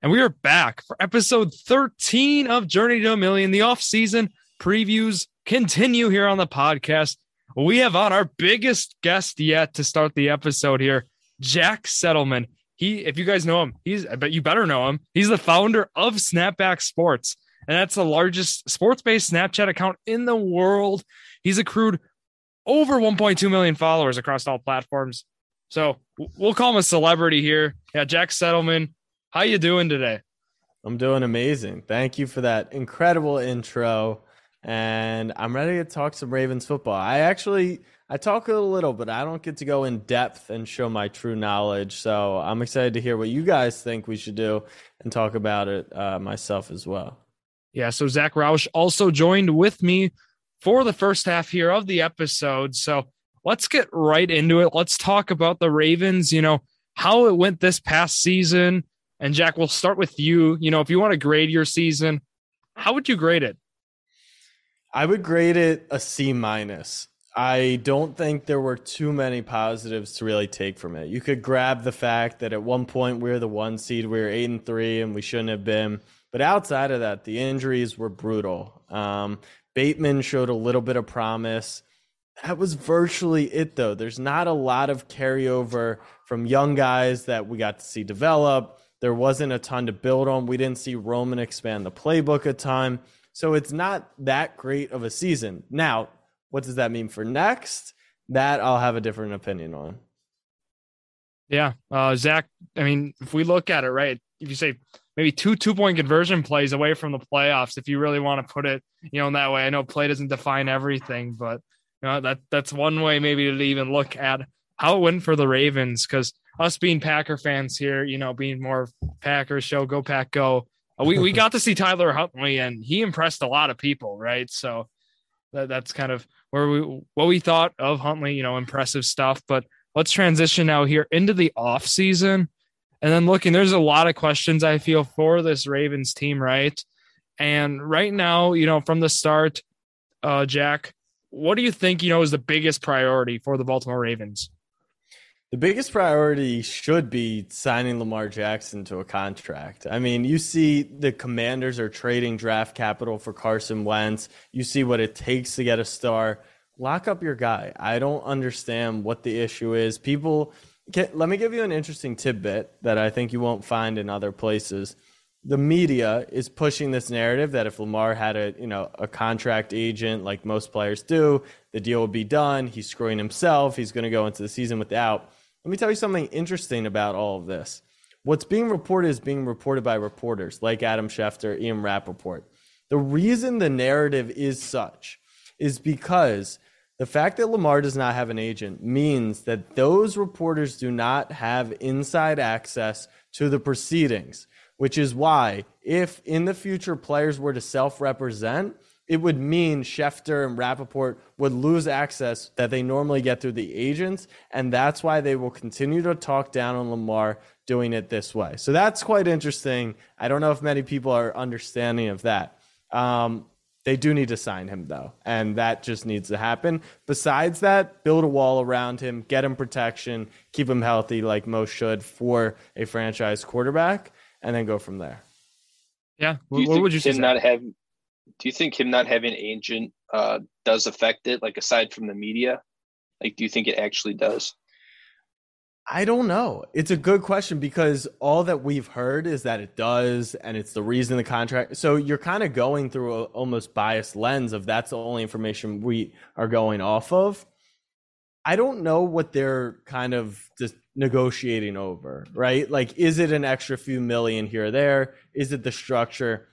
And we are back for episode 13 of Journey to a Million. The off-season previews continue here on the podcast. We have on our biggest guest yet to start the episode here, Jack Settleman. He, if you guys know him, he's I bet you better know him. He's the founder of Snapback Sports, and that's the largest sports-based Snapchat account in the world. He's accrued over 1.2 million followers across all platforms. So we'll call him a celebrity here. Yeah, Jack Settleman how you doing today? I'm doing amazing. Thank you for that incredible intro. And I'm ready to talk some Ravens football. I actually I talk a little, but I don't get to go in depth and show my true knowledge. So I'm excited to hear what you guys think we should do and talk about it uh, myself as well. Yeah. So Zach Roush also joined with me for the first half here of the episode. So let's get right into it. Let's talk about the Ravens. You know how it went this past season and Jack, we'll start with you. You know, if you want to grade your season, how would you grade it? I would grade it a C minus. I don't think there were too many positives to really take from it. You could grab the fact that at one point we were the one seed, we were eight and three, and we shouldn't have been. But outside of that, the injuries were brutal. Um, Bateman showed a little bit of promise. That was virtually it, though. There's not a lot of carryover from young guys that we got to see develop. There wasn't a ton to build on. We didn't see Roman expand the playbook a ton. So it's not that great of a season. Now, what does that mean for next? That I'll have a different opinion on. Yeah. Uh, Zach, I mean, if we look at it, right, if you say maybe two two point conversion plays away from the playoffs, if you really want to put it, you know, in that way, I know play doesn't define everything, but you know, that that's one way maybe to even look at how it went for the Ravens because us being Packer fans here, you know, being more Packers show, go pack, go. Uh, we we got to see Tyler Huntley, and he impressed a lot of people, right? So that, that's kind of where we what we thought of Huntley, you know, impressive stuff. But let's transition now here into the off season, and then looking. There's a lot of questions I feel for this Ravens team, right? And right now, you know, from the start, uh, Jack, what do you think? You know, is the biggest priority for the Baltimore Ravens? The biggest priority should be signing Lamar Jackson to a contract. I mean, you see the commanders are trading draft capital for Carson Wentz. You see what it takes to get a star. Lock up your guy. I don't understand what the issue is. People, can, let me give you an interesting tidbit that I think you won't find in other places. The media is pushing this narrative that if Lamar had a, you know, a contract agent like most players do, the deal would be done. He's screwing himself. He's going to go into the season without let me tell you something interesting about all of this. What's being reported is being reported by reporters like Adam Schefter, Ian Rapoport. The reason the narrative is such is because the fact that Lamar does not have an agent means that those reporters do not have inside access to the proceedings, which is why, if in the future players were to self represent, it would mean Schefter and Rapoport would lose access that they normally get through the agents. And that's why they will continue to talk down on Lamar doing it this way. So that's quite interesting. I don't know if many people are understanding of that. Um, they do need to sign him, though. And that just needs to happen. Besides that, build a wall around him, get him protection, keep him healthy like most should for a franchise quarterback, and then go from there. Yeah. What, what would you say? Not have do you think him not having an agent uh, does affect it? Like aside from the media, like do you think it actually does? I don't know. It's a good question because all that we've heard is that it does, and it's the reason the contract. So you're kind of going through a almost biased lens of that's the only information we are going off of. I don't know what they're kind of just negotiating over, right? Like, is it an extra few million here or there? Is it the structure?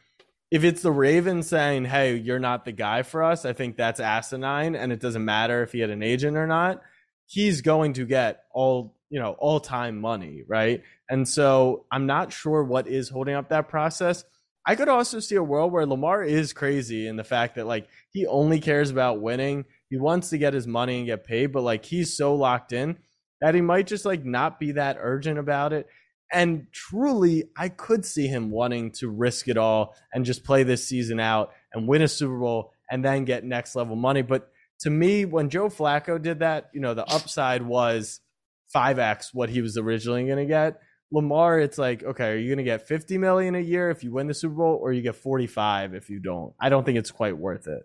If it's the Ravens saying, "Hey, you're not the guy for us," I think that's asinine, and it doesn't matter if he had an agent or not. He's going to get all you know all time money, right? And so I'm not sure what is holding up that process. I could also see a world where Lamar is crazy in the fact that like he only cares about winning. He wants to get his money and get paid, but like he's so locked in that he might just like not be that urgent about it. And truly, I could see him wanting to risk it all and just play this season out and win a Super Bowl and then get next level money. But to me, when Joe Flacco did that, you know, the upside was 5x what he was originally going to get. Lamar, it's like, okay, are you going to get 50 million a year if you win the Super Bowl or you get 45 if you don't? I don't think it's quite worth it.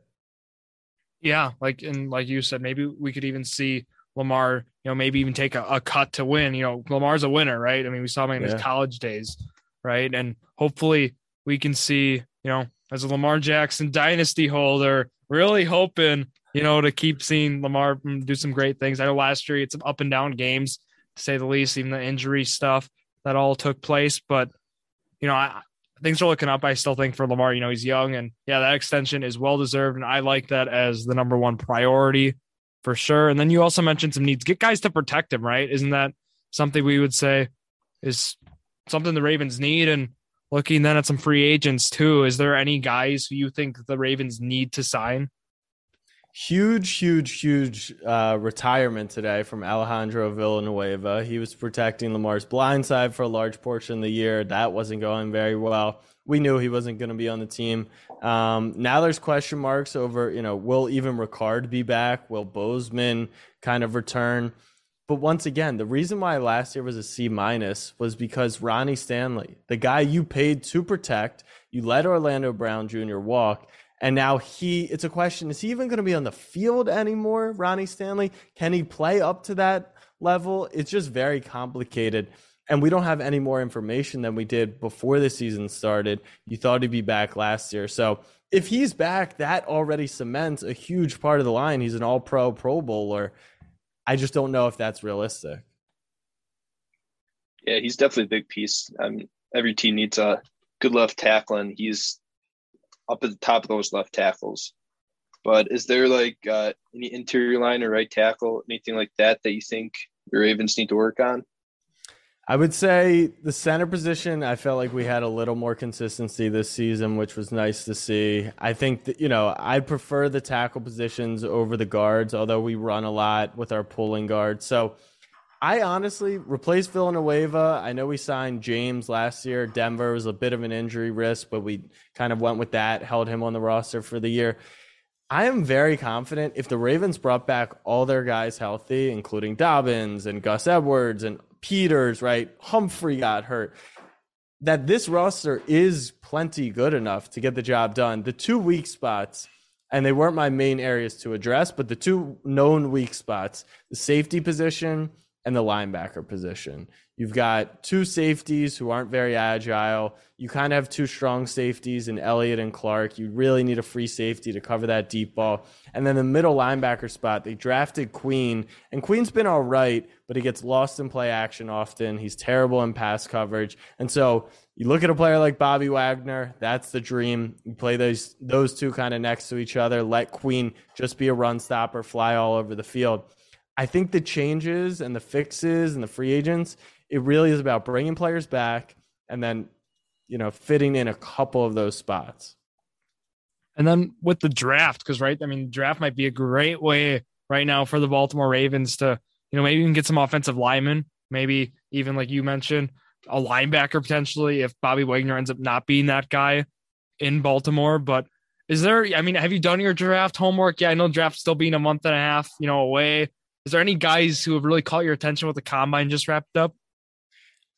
Yeah, like and like you said, maybe we could even see Lamar, you know, maybe even take a, a cut to win. You know, Lamar's a winner, right? I mean, we saw him in yeah. his college days, right? And hopefully we can see, you know, as a Lamar Jackson dynasty holder, really hoping, you know, to keep seeing Lamar do some great things. I know last year it's some up and down games, to say the least, even the injury stuff that all took place. But, you know, I, things are looking up. I still think for Lamar, you know, he's young and yeah, that extension is well deserved. And I like that as the number one priority for sure. And then you also mentioned some needs. Get guys to protect him, right? Isn't that something we would say is something the Ravens need? And looking then at some free agents too, is there any guys who you think the Ravens need to sign? Huge, huge, huge uh, retirement today from Alejandro Villanueva. He was protecting Lamar's blind side for a large portion of the year. That wasn't going very well. We knew he wasn't going to be on the team. Um, now there's question marks over, you know, will even Ricard be back? Will Bozeman kind of return? But once again, the reason why last year was a C minus was because Ronnie Stanley, the guy you paid to protect, you let Orlando Brown Jr. walk and now he, it's a question is he even going to be on the field anymore, Ronnie Stanley? Can he play up to that level? It's just very complicated. And we don't have any more information than we did before the season started. You thought he'd be back last year. So if he's back, that already cements a huge part of the line. He's an all pro, pro bowler. I just don't know if that's realistic. Yeah, he's definitely a big piece. Um, every team needs a good left tackle, and he's up at the top of those left tackles. But is there like uh, any interior line or right tackle, anything like that that you think the Ravens need to work on? I would say the center position, I felt like we had a little more consistency this season, which was nice to see. I think that, you know, I prefer the tackle positions over the guards, although we run a lot with our pulling guards. So I honestly replace Villanueva. I know we signed James last year. Denver was a bit of an injury risk, but we kind of went with that, held him on the roster for the year. I am very confident if the Ravens brought back all their guys healthy, including Dobbins and Gus Edwards and Peters, right? Humphrey got hurt, that this roster is plenty good enough to get the job done. The two weak spots, and they weren't my main areas to address, but the two known weak spots, the safety position and the linebacker position. You've got two safeties who aren't very agile. You kind of have two strong safeties in Elliott and Clark. You really need a free safety to cover that deep ball. And then the middle linebacker spot, they drafted Queen, and Queen's been all right, but he gets lost in play action often. He's terrible in pass coverage. And so you look at a player like Bobby Wagner, that's the dream. You play those those two kind of next to each other, let Queen just be a run stopper, fly all over the field. I think the changes and the fixes and the free agents, it really is about bringing players back and then, you know, fitting in a couple of those spots. And then with the draft, because right, I mean, draft might be a great way right now for the Baltimore Ravens to, you know, maybe even get some offensive linemen, maybe even like you mentioned, a linebacker potentially if Bobby Wagner ends up not being that guy in Baltimore. But is there, I mean, have you done your draft homework? Yeah, I know draft still being a month and a half, you know, away. Is there any guys who have really caught your attention with the combine just wrapped up?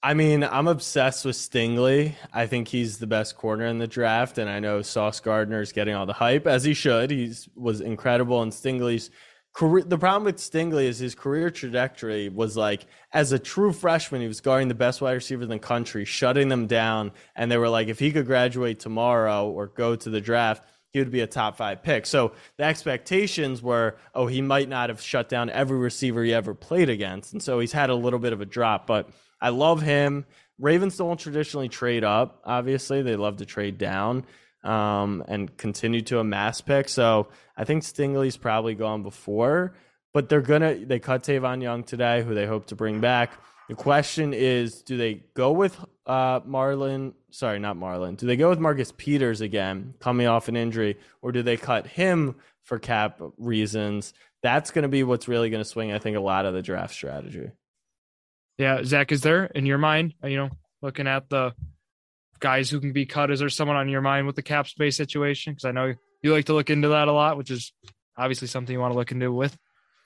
I mean, I'm obsessed with Stingley. I think he's the best corner in the draft, and I know Sauce Gardner is getting all the hype as he should. He was incredible, and Stingley's career. The problem with Stingley is his career trajectory was like as a true freshman, he was guarding the best wide receiver in the country, shutting them down, and they were like, if he could graduate tomorrow or go to the draft, he would be a top five pick. So the expectations were, oh, he might not have shut down every receiver he ever played against. And so he's had a little bit of a drop, but I love him. Ravens don't traditionally trade up, obviously. They love to trade down um, and continue to amass picks. So I think Stingley's probably gone before, but they're to, they cut Tavon Young today, who they hope to bring back. The question is, do they go with uh, Marlon? Sorry, not Marlon. Do they go with Marcus Peters again, coming off an injury, or do they cut him for cap reasons? That's going to be what's really going to swing, I think, a lot of the draft strategy. Yeah, Zach, is there in your mind? Uh, you know, looking at the guys who can be cut, is there someone on your mind with the cap space situation? Because I know you like to look into that a lot, which is obviously something you want to look into with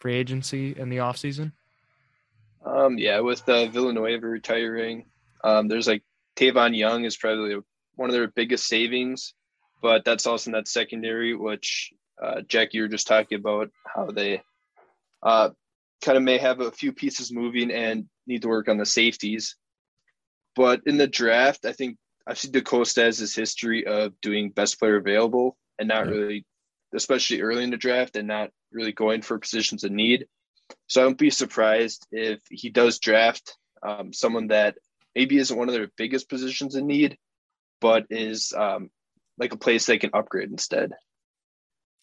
free agency in the offseason. Um, yeah, with uh, Villanueva retiring, Um, there's like Tavon Young is probably one of their biggest savings, but that's also in that secondary, which uh, Jack, you were just talking about how they uh, kind of may have a few pieces moving and need to work on the safeties. But in the draft, I think I've seen DeCosta has his history of doing best player available and not yeah. really, especially early in the draft, and not really going for positions of need. So I won't be surprised if he does draft um, someone that maybe isn't one of their biggest positions in need, but is um, like a place they can upgrade instead.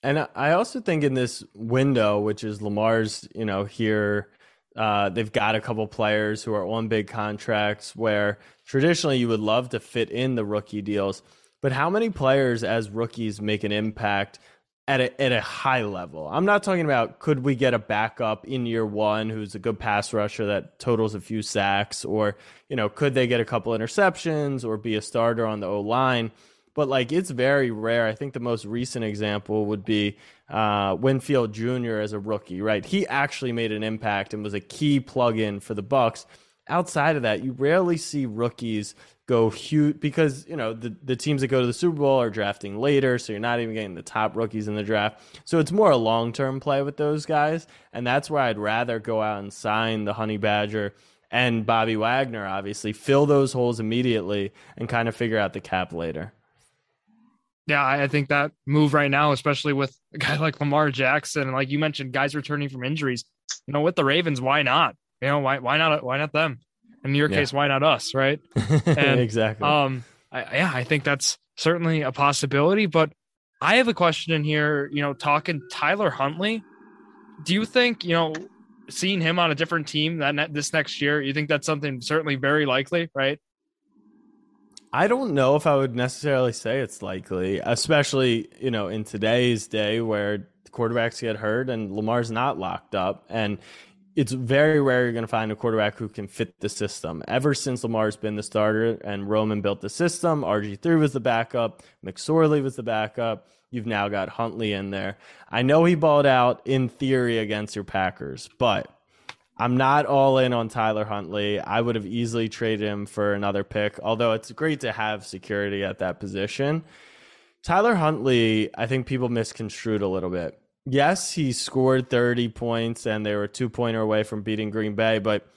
And I also think in this window, which is Lamar's, you know, here, uh, they've got a couple players who are on big contracts where traditionally you would love to fit in the rookie deals. But how many players as rookies make an impact at a, at a high level? I'm not talking about could we get a backup in year one who's a good pass rusher that totals a few sacks, or, you know, could they get a couple interceptions or be a starter on the O line? But like it's very rare. I think the most recent example would be uh, Winfield Jr. as a rookie, right? He actually made an impact and was a key plug-in for the Bucs. Outside of that, you rarely see rookies go huge because you know the the teams that go to the Super Bowl are drafting later, so you're not even getting the top rookies in the draft. So it's more a long term play with those guys, and that's where I'd rather go out and sign the Honey Badger and Bobby Wagner. Obviously, fill those holes immediately and kind of figure out the cap later yeah, I think that move right now, especially with a guy like Lamar Jackson, and like you mentioned, guys returning from injuries. You know, with the Ravens, why not? You know, why why not why not them? In your yeah. case, why not us? Right? And, exactly. Um, I, yeah, I think that's certainly a possibility. But I have a question in here. You know, talking Tyler Huntley. Do you think you know seeing him on a different team that this next year? You think that's something certainly very likely, right? I don't know if I would necessarily say it's likely, especially, you know, in today's day where quarterbacks get hurt and Lamar's not locked up. And it's very rare you're going to find a quarterback who can fit the system. Ever since Lamar's been the starter and Roman built the system, RG3 was the backup, McSorley was the backup. You've now got Huntley in there. I know he balled out in theory against your Packers, but I'm not all in on Tyler Huntley. I would have easily traded him for another pick, although it's great to have security at that position. Tyler Huntley, I think people misconstrued a little bit. Yes, he scored 30 points and they were two pointer away from beating Green Bay, but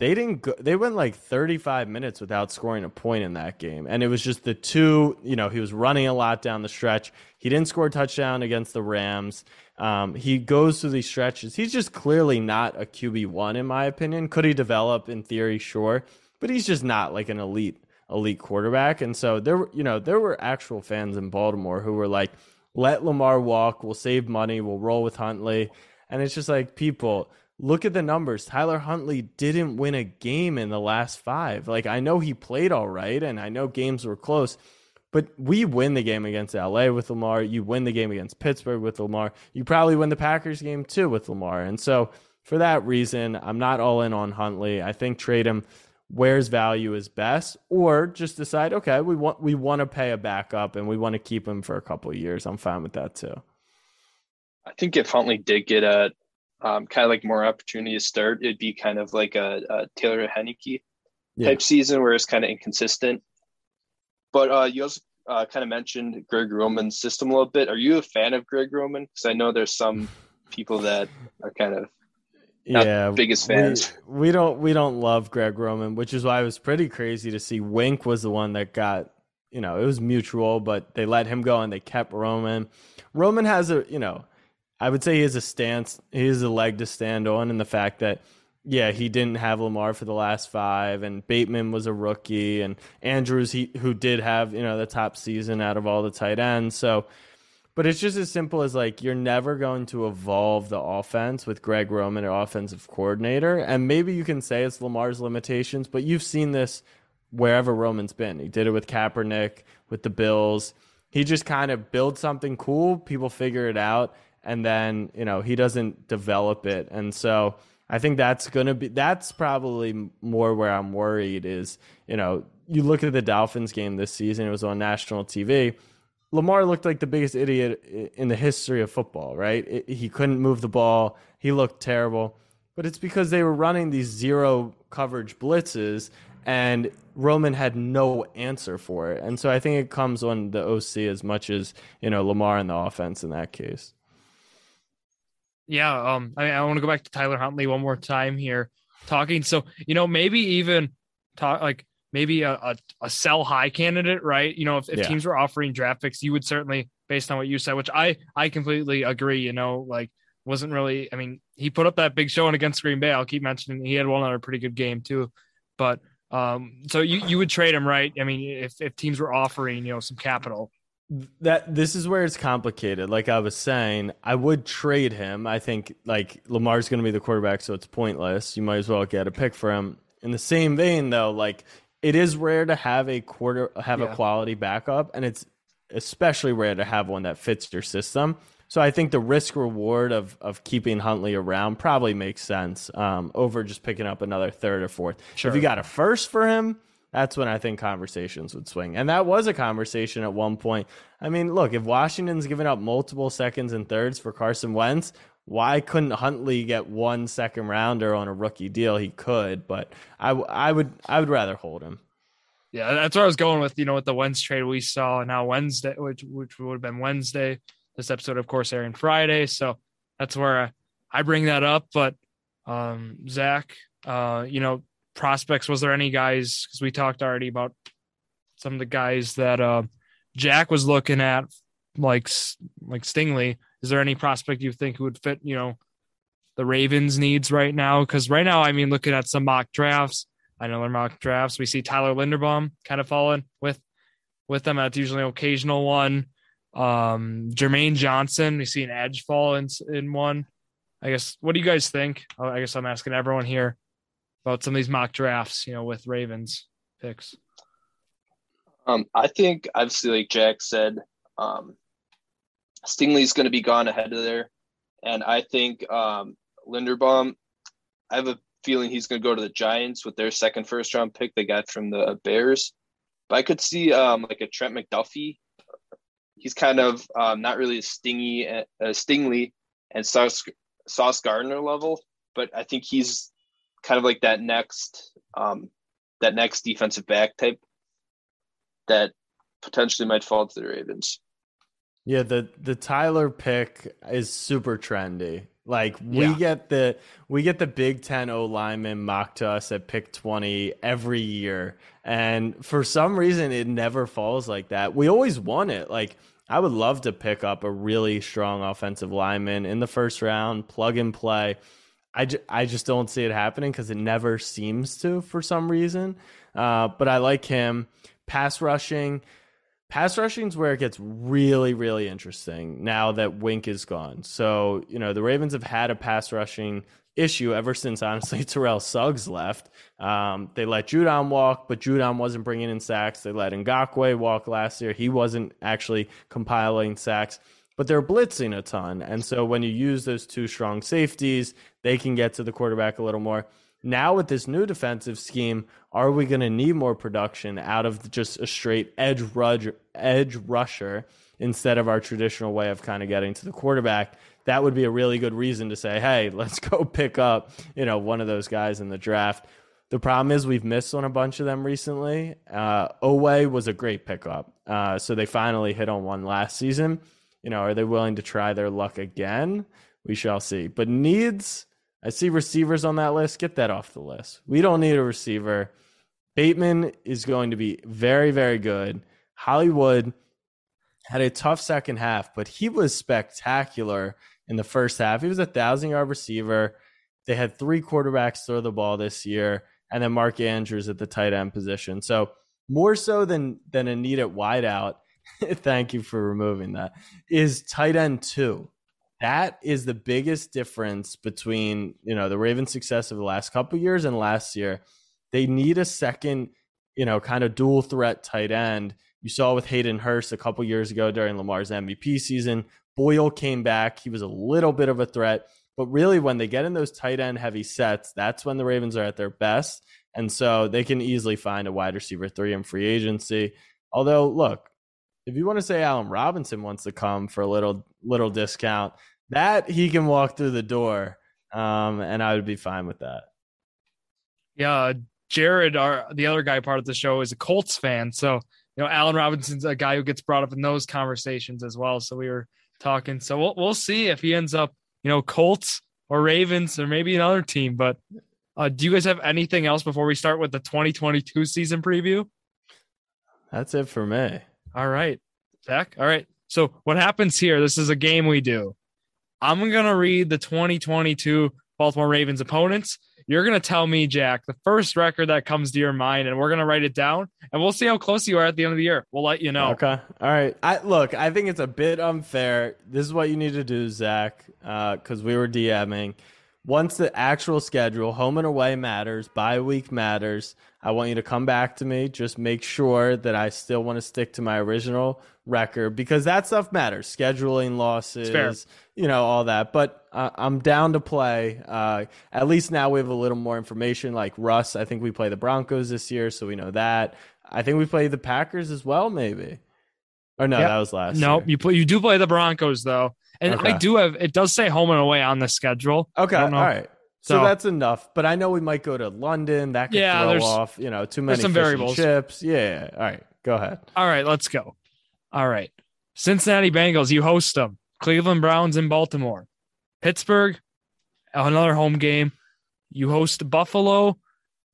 they didn't go, they went like 35 minutes without scoring a point in that game. And it was just the two, you know, he was running a lot down the stretch. He didn't score a touchdown against the Rams. Um, he goes through these stretches. He's just clearly not a QB one, in my opinion. Could he develop in theory? Sure, but he's just not like an elite elite quarterback. And so there, were, you know, there were actual fans in Baltimore who were like, "Let Lamar walk. We'll save money. We'll roll with Huntley." And it's just like people look at the numbers. Tyler Huntley didn't win a game in the last five. Like I know he played all right, and I know games were close but we win the game against LA with Lamar. You win the game against Pittsburgh with Lamar. You probably win the Packers game too with Lamar. And so for that reason, I'm not all in on Huntley. I think trade him where's value is best, or just decide, okay, we want we want to pay a backup and we want to keep him for a couple of years. I'm fine with that too. I think if Huntley did get a um, kind of like more opportunity to start, it'd be kind of like a, a Taylor yeah. type season where it's kind of inconsistent. But uh, you also uh, kind of mentioned Greg Roman's system a little bit. Are you a fan of Greg Roman? Because I know there's some people that are kind of yeah biggest fans. We, we, don't we don't love Greg Roman, which is why it was pretty crazy to see Wink was the one that got you know it was mutual, but they let him go and they kept Roman. Roman has a you know I would say he has a stance, he has a leg to stand on, in the fact that yeah, he didn't have Lamar for the last five, and Bateman was a rookie, and Andrews, he who did have you know the top season out of all the tight ends. So, but it's just as simple as like you're never going to evolve the offense with Greg Roman, our offensive coordinator, and maybe you can say it's Lamar's limitations, but you've seen this wherever Roman's been. He did it with Kaepernick, with the Bills. He just kind of builds something cool, people figure it out, and then you know he doesn't develop it, and so I think that's going to be that's probably more where I'm worried is, you know, you look at the Dolphins game this season, it was on national TV. Lamar looked like the biggest idiot in the history of football, right? It, he couldn't move the ball. He looked terrible. But it's because they were running these zero coverage blitzes and Roman had no answer for it. And so I think it comes on the OC as much as, you know, Lamar and the offense in that case. Yeah, um I, I want to go back to Tyler Huntley one more time here talking. So, you know, maybe even talk like maybe a, a, a sell high candidate, right? You know, if, if yeah. teams were offering draft picks, you would certainly, based on what you said, which I I completely agree. You know, like wasn't really. I mean, he put up that big showing against Green Bay. I'll keep mentioning he had one other pretty good game too, but um, so you you would trade him, right? I mean, if if teams were offering, you know, some capital. That this is where it's complicated. Like I was saying, I would trade him. I think like Lamar's going to be the quarterback, so it's pointless. You might as well get a pick for him. In the same vein, though, like it is rare to have a quarter have yeah. a quality backup, and it's especially rare to have one that fits your system. So I think the risk reward of of keeping Huntley around probably makes sense um, over just picking up another third or fourth. Sure. If you got a first for him, that's when I think conversations would swing. And that was a conversation at one point. I mean, look, if Washington's giving up multiple seconds and thirds for Carson Wentz, why couldn't Huntley get one second rounder on a rookie deal? He could, but I, I would I would rather hold him. Yeah, that's where I was going with. You know, with the Wentz trade we saw now Wednesday, which which would have been Wednesday. This episode, of course, airing Friday, so that's where I bring that up. But um, Zach, uh, you know, prospects. Was there any guys? Because we talked already about some of the guys that uh, Jack was looking at, like like Stingley is there any prospect you think would fit, you know, the Ravens' needs right now? Because right now, I mean, looking at some mock drafts, I know they're mock drafts. We see Tyler Linderbaum kind of falling with with them. That's usually an occasional one. Um, Jermaine Johnson, we see an edge fall in in one. I guess. What do you guys think? Oh, I guess I'm asking everyone here about some of these mock drafts. You know, with Ravens picks. Um, I think obviously, like Jack said, um, Stingley's going to be gone ahead of there, and I think um, Linderbaum. I have a feeling he's going to go to the Giants with their second first round pick they got from the Bears. But I could see um, like a Trent McDuffie. He's kind of um, not really a stingy, uh, Stingley and Sauce, Sauce Gardner level, but I think he's kind of like that next um, that next defensive back type that potentially might fall to the Ravens. Yeah, the the Tyler pick is super trendy. Like we yeah. get the we get the Big Ten O lineman mocked to us at pick twenty every year, and for some reason it never falls like that. We always want it. Like I would love to pick up a really strong offensive lineman in the first round, plug and play. I, ju- I just don't see it happening because it never seems to for some reason. Uh, but I like him. Pass rushing. Pass rushing is where it gets really, really interesting now that Wink is gone. So, you know, the Ravens have had a pass rushing issue ever since, honestly, Terrell Suggs left. Um, they let Judon walk, but Judon wasn't bringing in sacks. They let Ngakoue walk last year. He wasn't actually compiling sacks, but they're blitzing a ton. And so when you use those two strong safeties, they can get to the quarterback a little more. Now with this new defensive scheme, are we going to need more production out of just a straight edge rush, edge rusher instead of our traditional way of kind of getting to the quarterback? That would be a really good reason to say, "Hey, let's go pick up, you know, one of those guys in the draft." The problem is we've missed on a bunch of them recently. Uh, Oweh was a great pickup, uh, so they finally hit on one last season. You know, are they willing to try their luck again? We shall see. But needs I see receivers on that list. Get that off the list. We don't need a receiver. Bateman is going to be very, very good. Hollywood had a tough second half, but he was spectacular in the first half. He was a thousand yard receiver. They had three quarterbacks throw the ball this year, and then Mark Andrews at the tight end position. So more so than than a need at wideout. thank you for removing that. Is tight end two that is the biggest difference between you know the Ravens' success of the last couple years and last year. They need a second, you know, kind of dual threat tight end. You saw with Hayden Hurst a couple years ago during Lamar's MVP season. Boyle came back; he was a little bit of a threat, but really, when they get in those tight end heavy sets, that's when the Ravens are at their best, and so they can easily find a wide receiver three in free agency. Although, look, if you want to say Allen Robinson wants to come for a little little discount, that he can walk through the door, um, and I would be fine with that. Yeah, Jared, our the other guy part of the show, is a Colts fan. So you know, Allen Robinson's a guy who gets brought up in those conversations as well. So we were talking. So we'll we'll see if he ends up, you know, Colts or Ravens or maybe another team. But uh, do you guys have anything else before we start with the 2022 season preview? That's it for me. All right, Zach. All right. So what happens here? This is a game we do. I'm gonna read the 2022 Baltimore Ravens opponents. You're gonna tell me, Jack, the first record that comes to your mind, and we're gonna write it down, and we'll see how close you are at the end of the year. We'll let you know. Okay. All right. I look. I think it's a bit unfair. This is what you need to do, Zach, because uh, we were DMing. Once the actual schedule, home and away matters, bye week matters. I want you to come back to me. Just make sure that I still want to stick to my original record because that stuff matters. Scheduling losses, you know, all that. But uh, I'm down to play. Uh, at least now we have a little more information. Like Russ, I think we play the Broncos this year, so we know that. I think we play the Packers as well, maybe. Or no, yep. that was last. No, nope, you play. You do play the Broncos though, and okay. I do have. It does say home and away on the schedule. Okay, all right. So, so, that's enough. But I know we might go to London. That could yeah, throw off, you know, too many some variables. chips. Yeah. All right. Go ahead. All right. Let's go. All right. Cincinnati Bengals, you host them. Cleveland Browns in Baltimore. Pittsburgh, another home game. You host Buffalo,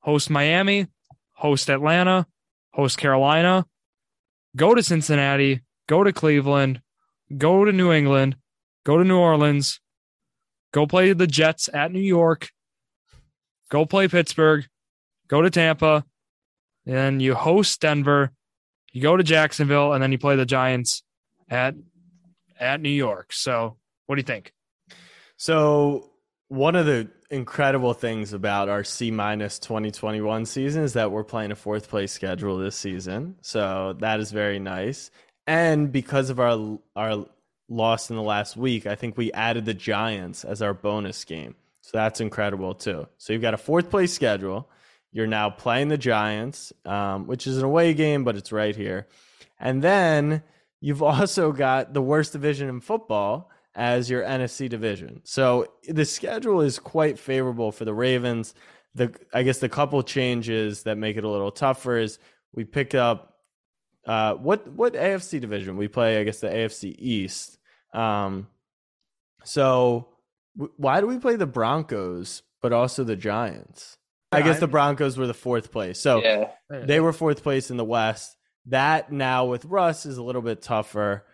host Miami, host Atlanta, host Carolina. Go to Cincinnati, go to Cleveland, go to New England, go to New Orleans, Go play the Jets at New York. Go play Pittsburgh. Go to Tampa. And you host Denver. You go to Jacksonville, and then you play the Giants at at New York. So, what do you think? So, one of the incredible things about our C minus 2021 season is that we're playing a fourth place schedule this season. So, that is very nice. And because of our our lost in the last week, I think we added the Giants as our bonus game. So that's incredible too. So you've got a fourth place schedule. You're now playing the Giants, um, which is an away game, but it's right here. And then you've also got the worst division in football as your NFC division. So the schedule is quite favorable for the Ravens. The I guess the couple changes that make it a little tougher is we pick up uh, what what AFC division we play? I guess the AFC East. Um, so w- why do we play the Broncos but also the Giants? I guess the Broncos were the fourth place. So yeah. they were fourth place in the West. That now with Russ is a little bit tougher.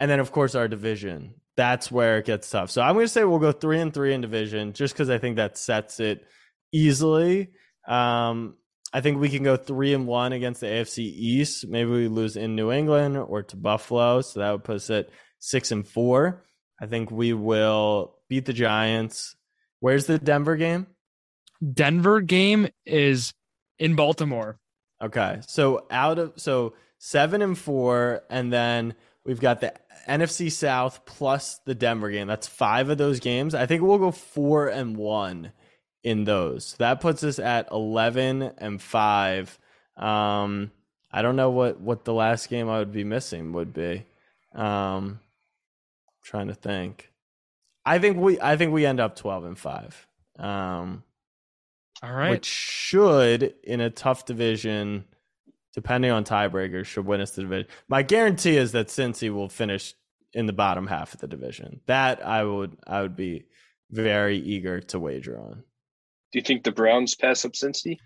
And then of course our division. That's where it gets tough. So I'm going to say we'll go 3 and 3 in division just cuz I think that sets it easily. Um, I think we can go 3 and 1 against the AFC East. Maybe we lose in New England or to Buffalo, so that would put us at six and four. I think we will beat the Giants. Where's the Denver game? Denver game is in Baltimore. Okay. So out of so seven and four, and then we've got the NFC South plus the Denver game. That's five of those games. I think we'll go four and one in those. That puts us at eleven and five. Um, I don't know what what the last game I would be missing would be. Um, trying to think. I think we I think we end up 12 and 5. Um all right. Which should in a tough division depending on tiebreakers should win us the division. My guarantee is that Cincy will finish in the bottom half of the division. That I would I would be very eager to wager on. Do you think the Browns pass up Cincy?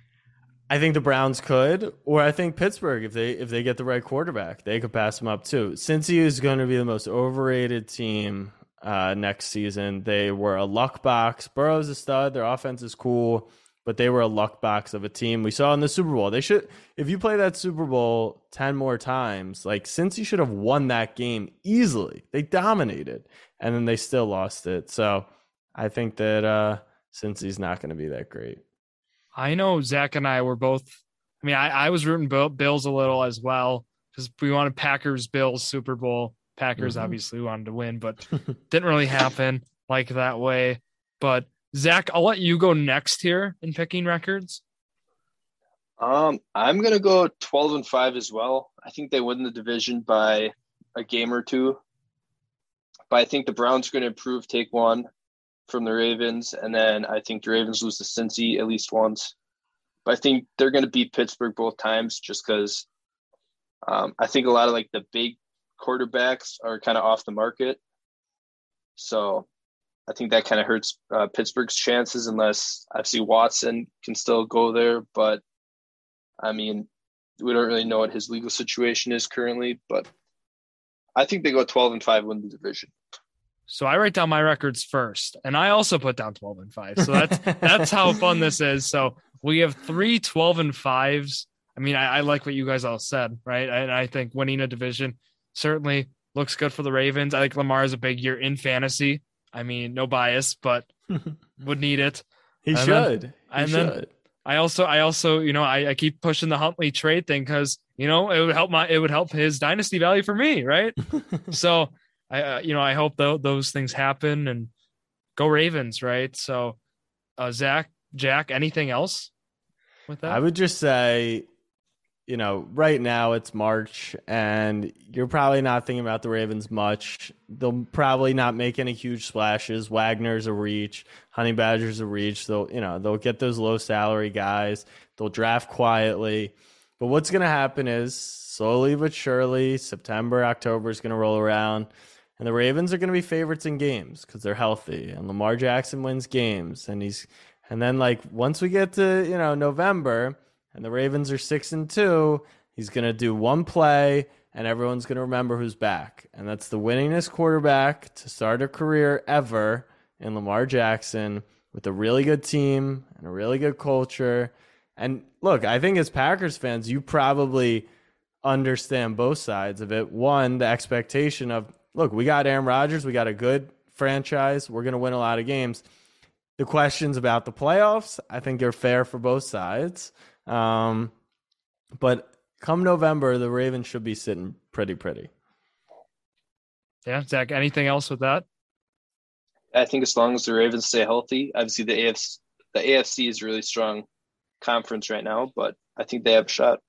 I think the Browns could, or I think Pittsburgh, if they if they get the right quarterback, they could pass them up too. Cincy is going to be the most overrated team uh, next season. They were a luck box. Burrow's a stud. Their offense is cool, but they were a luck box of a team. We saw in the Super Bowl. They should, if you play that Super Bowl ten more times, like since Cincy should have won that game easily. They dominated, and then they still lost it. So I think that uh, Cincy's not going to be that great. I know Zach and I were both. I mean, I, I was rooting Bills a little as well because we wanted Packers Bills Super Bowl. Packers mm-hmm. obviously wanted to win, but didn't really happen like that way. But Zach, I'll let you go next here in picking records. Um, I'm gonna go 12 and five as well. I think they win the division by a game or two, but I think the Browns are going to improve, take one from the Ravens, and then I think the Ravens lose to Cincy at least once. but I think they're going to beat Pittsburgh both times just because um, I think a lot of like the big quarterbacks are kind of off the market. So I think that kind of hurts uh, Pittsburgh's chances unless obviously Watson can still go there. But I mean, we don't really know what his legal situation is currently, but I think they go 12 and 5 win the division. So I write down my records first, and I also put down 12 and 5. So that's that's how fun this is. So we have three 12 and 5s. I mean, I, I like what you guys all said, right? And I think winning a division certainly looks good for the Ravens. I think Lamar is a big year in fantasy. I mean, no bias, but would need it. He And should. then- he and then- I also, I also, you know, I, I keep pushing the Huntley trade thing because you know it would help my, it would help his dynasty value for me, right? so I, uh, you know, I hope tho- those things happen and go Ravens, right? So, uh, Zach, Jack, anything else with that? I would just say, you know, right now it's March and you're probably not thinking about the Ravens much. They'll probably not make any huge splashes. Wagner's a reach, Honey Badger's a reach. They'll, you know, they'll get those low salary guys. They'll draft quietly. But what's going to happen is slowly but surely, September, October is going to roll around. And the Ravens are going to be favorites in games because they're healthy. And Lamar Jackson wins games. And he's, and then like once we get to, you know, November and the Ravens are six and two, he's going to do one play and everyone's going to remember who's back. And that's the winningest quarterback to start a career ever in Lamar Jackson with a really good team and a really good culture. And look, I think as Packers fans, you probably understand both sides of it. One, the expectation of, look, we got Aaron Rodgers, we got a good franchise, we're going to win a lot of games. The questions about the playoffs, I think, are fair for both sides. Um, but come November, the Ravens should be sitting pretty pretty. yeah, Zach, anything else with that? I think as long as the Ravens stay healthy, obviously the AFC the AFC is a really strong conference right now, but I think they have a shot.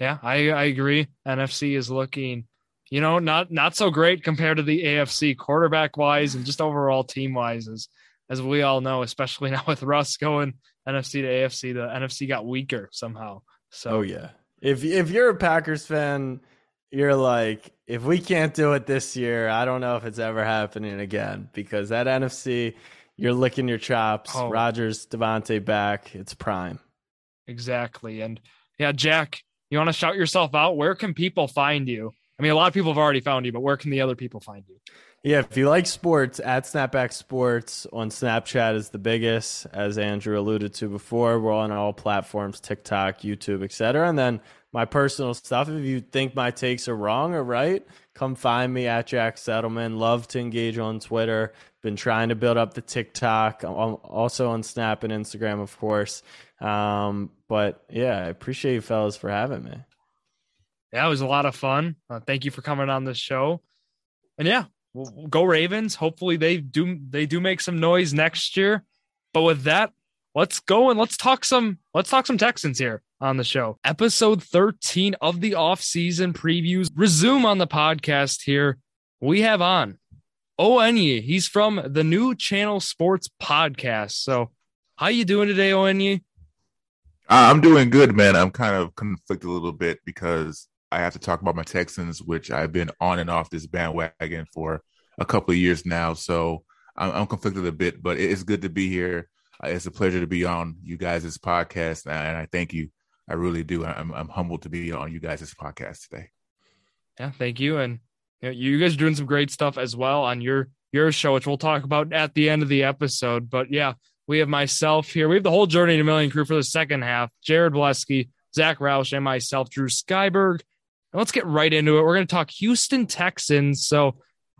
Yeah, I, I agree. NFC is looking, you know, not not so great compared to the AFC quarterback wise and just overall team wise, as as we all know, especially now with Russ going NFC to AFC, the NFC got weaker somehow. So Oh yeah. If if you're a Packers fan, you're like, if we can't do it this year, I don't know if it's ever happening again because that NFC, you're licking your chops. Oh. Rodgers, Davante back, it's prime. exactly. And yeah, Jack, you want to shout yourself out? Where can people find you? I mean, a lot of people have already found you, but where can the other people find you? Yeah, if you like sports, at Snapback Sports on Snapchat is the biggest, as Andrew alluded to before. We're on all platforms, TikTok, YouTube, etc. And then my personal stuff. If you think my takes are wrong or right, come find me at Jack Settleman. Love to engage on Twitter. Been trying to build up the TikTok, I'm also on Snap and Instagram, of course. Um, but yeah, I appreciate you fellas for having me. Yeah, it was a lot of fun. Uh, thank you for coming on this show. And yeah, we'll, go Ravens. Hopefully they do they do make some noise next year. But with that, let's go and let's talk some let's talk some Texans here on the show. Episode 13 of the off-season previews resume on the podcast here. We have on Onye. He's from the new Channel Sports podcast. So, how you doing today, Onye? I'm doing good, man. I'm kind of conflicted a little bit because I have to talk about my Texans, which I've been on and off this bandwagon for a couple of years now. So I'm, I'm conflicted a bit, but it is good to be here. Uh, It's a pleasure to be on you guys' podcast, and I thank you. I really do. I'm, I'm humbled to be on you guys' podcast today. Yeah, thank you. And you, know, you guys are doing some great stuff as well on your your show, which we'll talk about at the end of the episode. But yeah, we have myself here. We have the whole Journey to Million crew for the second half. Jared Blesky, Zach Roush, and myself, Drew Skyberg. And let's get right into it. We're going to talk Houston Texans. So,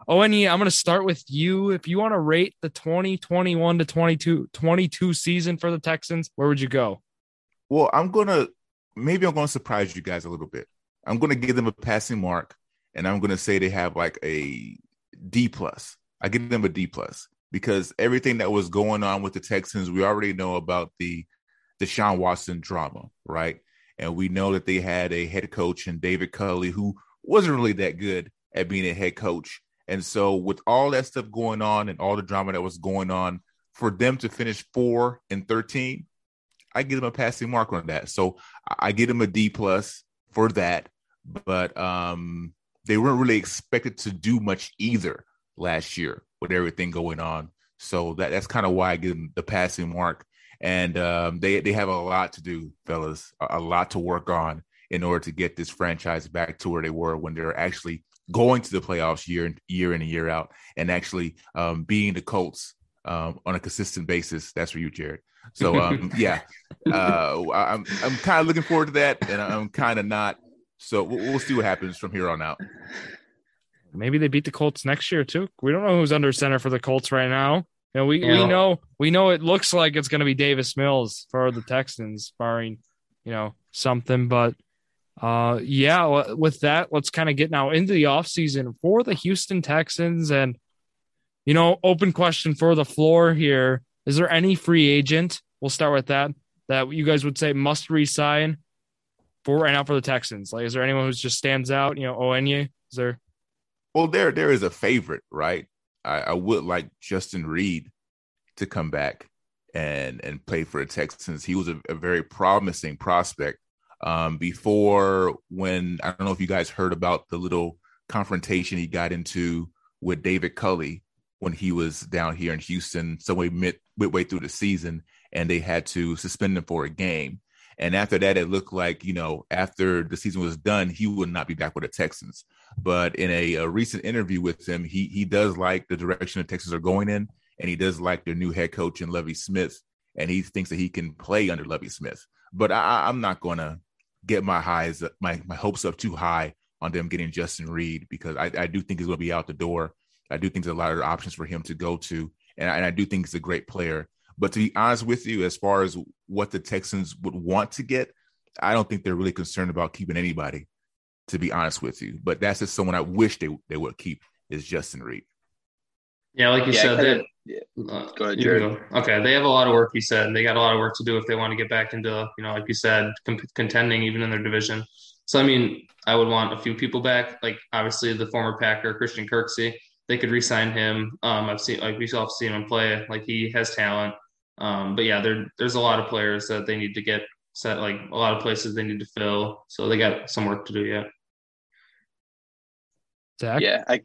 Owen, I'm going to start with you. If you want to rate the 2021 to 22, 22 season for the Texans, where would you go? Well, I'm gonna maybe I'm gonna surprise you guys a little bit. I'm gonna give them a passing mark, and I'm gonna say they have like a D plus. I give them a D plus because everything that was going on with the Texans, we already know about the Deshaun Watson drama, right? And we know that they had a head coach and David Culley who wasn't really that good at being a head coach. And so, with all that stuff going on and all the drama that was going on, for them to finish four and 13, I give him a passing mark on that. So I give him a D plus for that. But um, they weren't really expected to do much either last year with everything going on. So that that's kind of why I give them the passing mark. And um, they they have a lot to do, fellas, a, a lot to work on in order to get this franchise back to where they were when they're actually going to the playoffs year in year in and year out, and actually um, being the Colts um, on a consistent basis. That's for you, Jared. So um, yeah, uh, I'm I'm kind of looking forward to that, and I'm kind of not. So we'll, we'll see what happens from here on out. Maybe they beat the Colts next year too. We don't know who's under center for the Colts right now. You know, we, yeah. we know we know it looks like it's going to be Davis Mills for the Texans, barring you know something. But uh, yeah, with that, let's kind of get now into the offseason for the Houston Texans. And, you know, open question for the floor here. Is there any free agent? We'll start with that, that you guys would say must resign for right now for the Texans. Like, is there anyone who just stands out? You know, Onwenu? Is there? Well, there there is a favorite, right? I, I would like Justin Reid to come back and and play for the Texans. He was a, a very promising prospect um, before when I don't know if you guys heard about the little confrontation he got into with David Culley when he was down here in Houston, somewhere mid midway through the season, and they had to suspend him for a game. And after that, it looked like you know after the season was done, he would not be back with the Texans. But in a, a recent interview with him, he he does like the direction the Texans are going in, and he does like their new head coach in Lovie Smith, and he thinks that he can play under Lovie Smith. But I, I'm not going to get my highs, my my hopes up too high on them getting Justin Reid because I, I do think he's going to be out the door. I do think there's a lot of options for him to go to, and I, and I do think he's a great player. But to be honest with you, as far as what the Texans would want to get, I don't think they're really concerned about keeping anybody. To be honest with you, but that's just someone I wish they they would keep is Justin Reid. Yeah, like you yeah, said, that. Yeah. Uh, go ahead, Jared. Go. Okay, they have a lot of work. You said they got a lot of work to do if they want to get back into, you know, like you said, comp- contending even in their division. So I mean, I would want a few people back. Like obviously the former Packer Christian Kirksey, they could re-sign him. Um, I've seen like we've all seen him play. Like he has talent. Um, but yeah, there there's a lot of players that they need to get set. Like a lot of places they need to fill. So they got some work to do yet. Zach? Yeah, I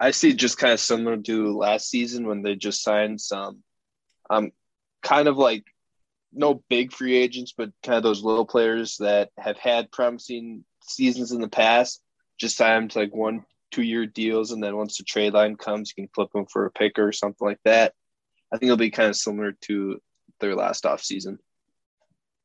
I see just kind of similar to last season when they just signed some, um, kind of like no big free agents, but kind of those little players that have had promising seasons in the past. Just sign them to like one, two year deals, and then once the trade line comes, you can flip them for a pick or something like that. I think it'll be kind of similar to their last off season.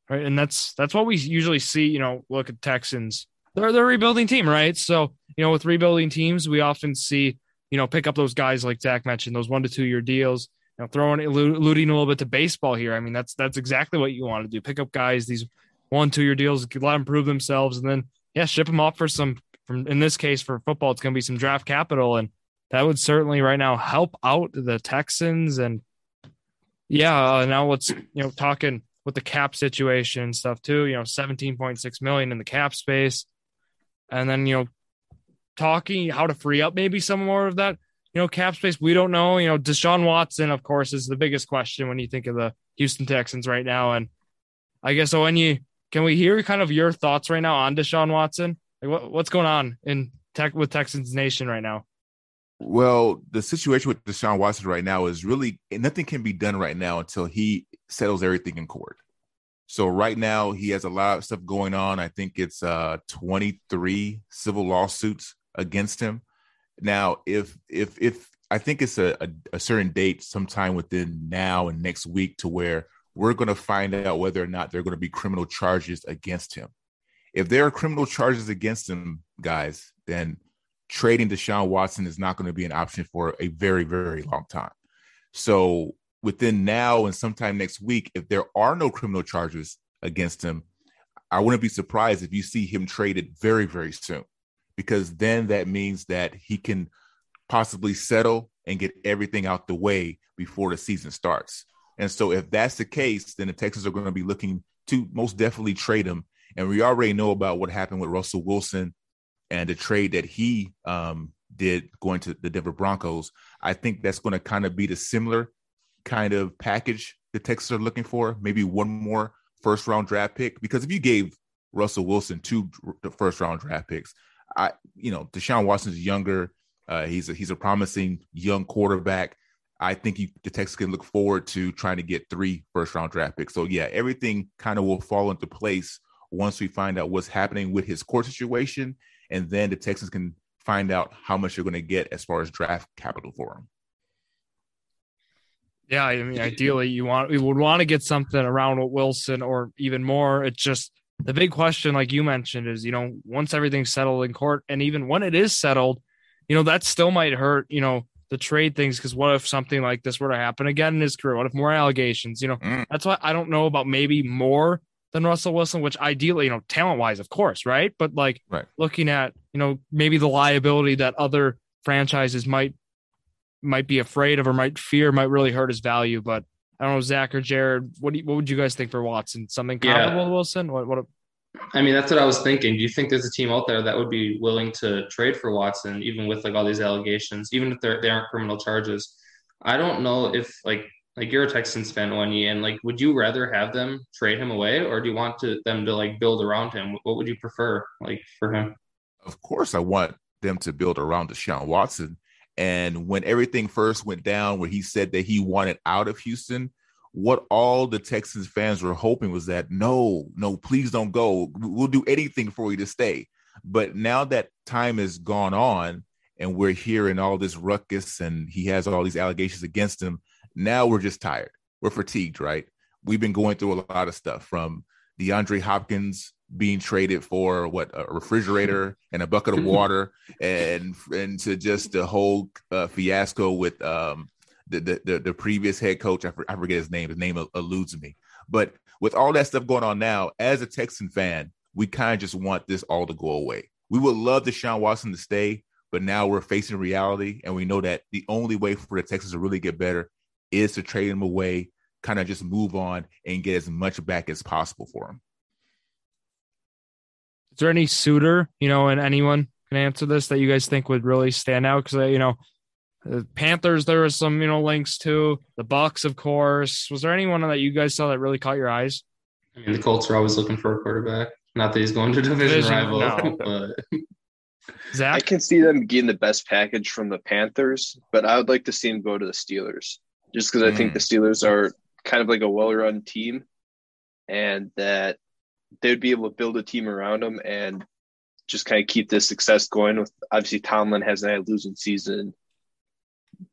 Right, and that's that's what we usually see. You know, look at Texans; they're they're rebuilding team, right? So you know, with rebuilding teams, we often see you know, pick up those guys like Zach mentioned, those one to two year deals. You know, throwing alluding a little bit to baseball here. I mean, that's that's exactly what you want to do. Pick up guys these one two year deals, let them prove themselves, and then yeah, ship them off for some. From in this case for football, it's going to be some draft capital, and that would certainly right now help out the Texans. And yeah, uh, now let's you know talking with the cap situation and stuff too. You know, seventeen point six million in the cap space, and then you know talking how to free up maybe some more of that, you know, cap space. We don't know. You know, Deshaun Watson, of course, is the biggest question when you think of the Houston Texans right now. And I guess so when you can we hear kind of your thoughts right now on Deshaun Watson? Like what, what's going on in tech with Texans Nation right now? Well, the situation with Deshaun Watson right now is really nothing can be done right now until he settles everything in court. So right now he has a lot of stuff going on. I think it's uh 23 civil lawsuits against him. Now, if if if I think it's a, a, a certain date sometime within now and next week to where we're going to find out whether or not there are going to be criminal charges against him. If there are criminal charges against him, guys, then trading Deshaun Watson is not going to be an option for a very, very long time. So within now and sometime next week, if there are no criminal charges against him, I wouldn't be surprised if you see him traded very, very soon because then that means that he can possibly settle and get everything out the way before the season starts. And so, if that's the case, then the Texans are going to be looking to most definitely trade him. And we already know about what happened with Russell Wilson and the trade that he um, did going to the Denver Broncos. I think that's going to kind of be the similar kind of package the Texans are looking for. Maybe one more first round draft pick because if you gave Russell Wilson two first round draft picks, I you know Deshaun Watson's younger. Uh, he's a, he's a promising young quarterback. I think he, the Texans can look forward to trying to get three first round draft picks. So yeah, everything kind of will fall into place once we find out what's happening with his court situation, and then the Texans can find out how much they're going to get as far as draft capital for him. Yeah, I mean, ideally, you want we would want to get something around Wilson or even more. It's just the big question, like you mentioned, is you know once everything's settled in court, and even when it is settled, you know that still might hurt. You know the trade things because what if something like this were to happen again in his career? What if more allegations? You know mm. that's why I don't know about maybe more than Russell Wilson, which ideally, you know, talent wise, of course, right? But like right. looking at you know maybe the liability that other franchises might might be afraid of or might fear might really hurt his value. But I don't know, Zach or Jared, what do you, what would you guys think for Watson? Something comparable yeah. Wilson? What what? A- I mean, that's what I was thinking. Do you think there's a team out there that would be willing to trade for Watson, even with like all these allegations, even if they're, they aren't criminal charges? I don't know if like like you're a Texans fan, Onyi, and like, would you rather have them trade him away, or do you want to them to like build around him? What would you prefer, like for him? Of course, I want them to build around Deshaun Watson. And when everything first went down, where he said that he wanted out of Houston, what all the Texans fans were hoping was that no, no, please don't go. We'll do anything for you to stay. But now that time has gone on and we're hearing all this ruckus and he has all these allegations against him, now we're just tired. We're fatigued, right? We've been going through a lot of stuff from DeAndre Hopkins being traded for what a refrigerator and a bucket of water and and to just the whole uh, fiasco with um the, the the previous head coach. I, I forget his name. His name eludes me. But with all that stuff going on now as a Texan fan we kind of just want this all to go away. We would love Deshaun Watson to stay but now we're facing reality and we know that the only way for the Texans to really get better is to trade him away kind of just move on and get as much back as possible for him is there any suitor, you know, and anyone can answer this that you guys think would really stand out? Because, you know, the Panthers, there was some, you know, links to the Bucs, of course. Was there anyone that you guys saw that really caught your eyes? I mean, the Colts are always looking for a quarterback. Not that he's going to division, division rival, no. but Zach, I can see them getting the best package from the Panthers, but I would like to see him go to the Steelers, just because I mm. think the Steelers are kind of like a well-run team, and that they would be able to build a team around him and just kind of keep this success going. With obviously Tomlin hasn't had a losing season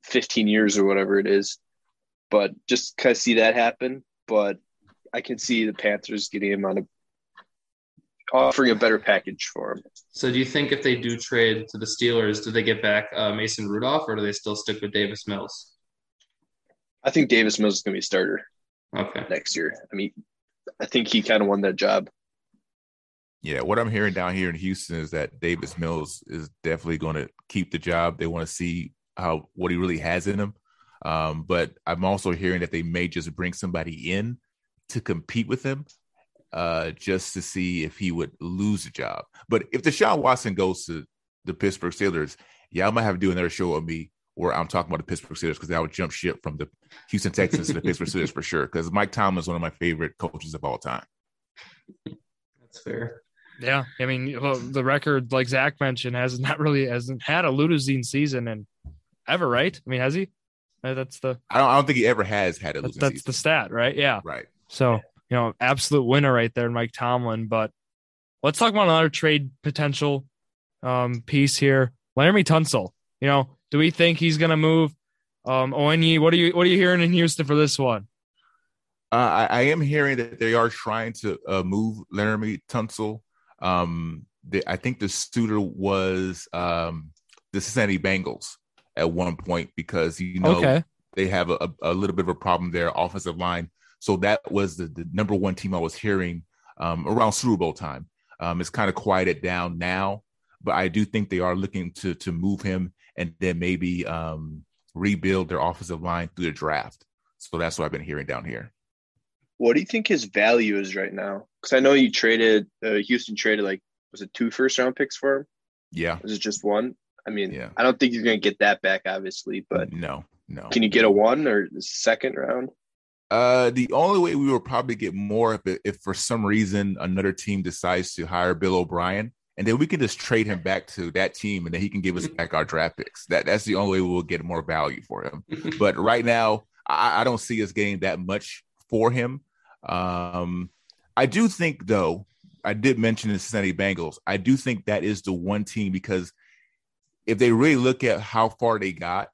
15 years or whatever it is, but just kind of see that happen. But I can see the Panthers getting him on a offering a better package for him. So, do you think if they do trade to the Steelers, do they get back uh, Mason Rudolph, or do they still stick with Davis Mills? I think Davis Mills is going to be a starter. Okay. Next year, I mean, I think he kind of won that job. Yeah, what I'm hearing down here in Houston is that Davis Mills is definitely going to keep the job. They want to see how what he really has in him. Um, but I'm also hearing that they may just bring somebody in to compete with him, uh, just to see if he would lose a job. But if Deshaun Watson goes to the Pittsburgh Steelers, yeah, I might have to do another show on me where I'm talking about the Pittsburgh Steelers because I would jump ship from the Houston Texans to the Pittsburgh Steelers for sure. Because Mike Tomlin is one of my favorite coaches of all time. That's fair. Yeah, I mean well, the record, like Zach mentioned, has not really hasn't had a losing season and ever, right? I mean, has he? Uh, that's the. I don't. I don't think he ever has had a losing. That's, that's the stat, right? Yeah. Right. So you know, absolute winner right there, Mike Tomlin. But let's talk about another trade potential um, piece here. Laremy Tunsil. You know, do we think he's going to move? Um, Onyi, what are you what are you hearing in Houston for this one? Uh, I, I, am hearing that they are trying to uh, move Laremy Tunsil. Um, the, I think the suitor was um, the Cincinnati Bengals at one point because you know okay. they have a, a, little bit of a problem there, offensive line. So that was the, the number one team I was hearing um, around Super Bowl time. Um, it's kind of quieted down now, but I do think they are looking to to move him and then maybe um, rebuild their offensive line through the draft. So that's what I've been hearing down here. What do you think his value is right now? Because I know you traded uh, Houston traded like was it two first round picks for him? Yeah. Was it just one? I mean, yeah. I don't think you're going to get that back, obviously, but no, no. Can you get a one or second round? Uh, the only way we will probably get more if, if for some reason another team decides to hire Bill O'Brien, and then we can just trade him back to that team, and then he can give us back our draft picks. That that's the only way we'll get more value for him. but right now, I, I don't see us getting that much for him. Um, I do think though, I did mention the Cincinnati Bengals. I do think that is the one team because if they really look at how far they got,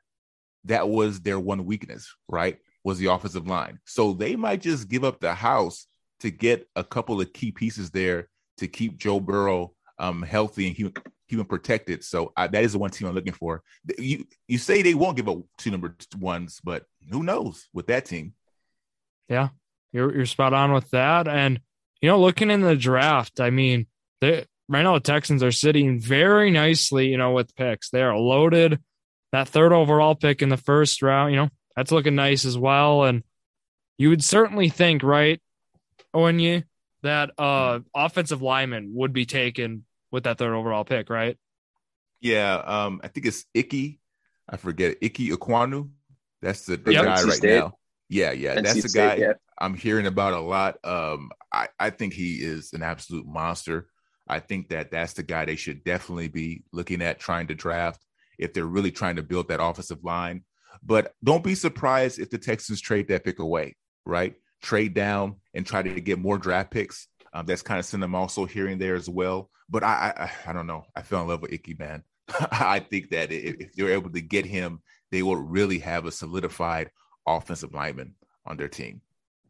that was their one weakness, right? Was the offensive line. So they might just give up the house to get a couple of key pieces there to keep Joe Burrow um, healthy and human, human protected. So uh, that is the one team I'm looking for. You you say they won't give up two number ones, but who knows with that team? Yeah, you're you're spot on with that. And you know, looking in the draft, I mean, they right now the Texans are sitting very nicely, you know, with picks. They are loaded. That third overall pick in the first round, you know, that's looking nice as well. And you would certainly think, right, you that uh offensive lineman would be taken with that third overall pick, right? Yeah, um, I think it's Ickey. I forget Ickey Ekwonu. That's the, the yep. guy right State. now. Yeah, yeah, NC that's the guy yeah. I'm hearing about a lot. Um, I, I think he is an absolute monster. I think that that's the guy they should definitely be looking at trying to draft if they're really trying to build that offensive line. But don't be surprised if the Texans trade that pick away, right? Trade down and try to get more draft picks. Um, that's kind of send them also here and there as well. But I, I, I don't know. I fell in love with Ickey man. I think that if, they're able to get him, they will really have a solidified offensive lineman on their team.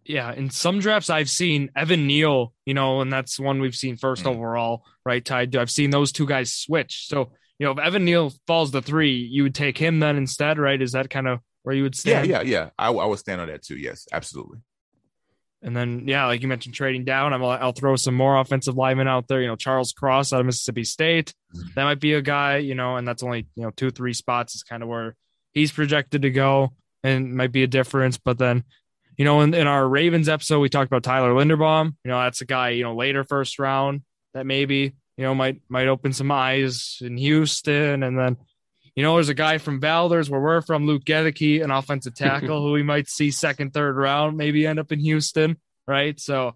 Yeah, in some drafts I've seen Evan Neal, you know, and that's one we've seen first mm. overall, right? Tied to I've seen those two guys switch. So, you know, if Evan Neal falls to three, you would take him then instead, right? Is that kind of where you would stand? Yeah, yeah, yeah. I, I would stand on that too. Yes, absolutely. And then, yeah, like you mentioned, trading down, I'm, I'll throw some more offensive linemen out there. You know, Charles Cross out of Mississippi State, that might be a guy. You know, and that's only you know two, three spots is kind of where he's projected to go, and might be a difference. But then, you know, in, in our Ravens episode, we talked about Tyler Linderbaum. You know, that's a guy. You know, later first round that maybe you know might might open some eyes in Houston, and then you know, there's a guy from Valders where we're from, Luke Goedeke, an offensive tackle who we might see second, third round, maybe end up in Houston, right? So,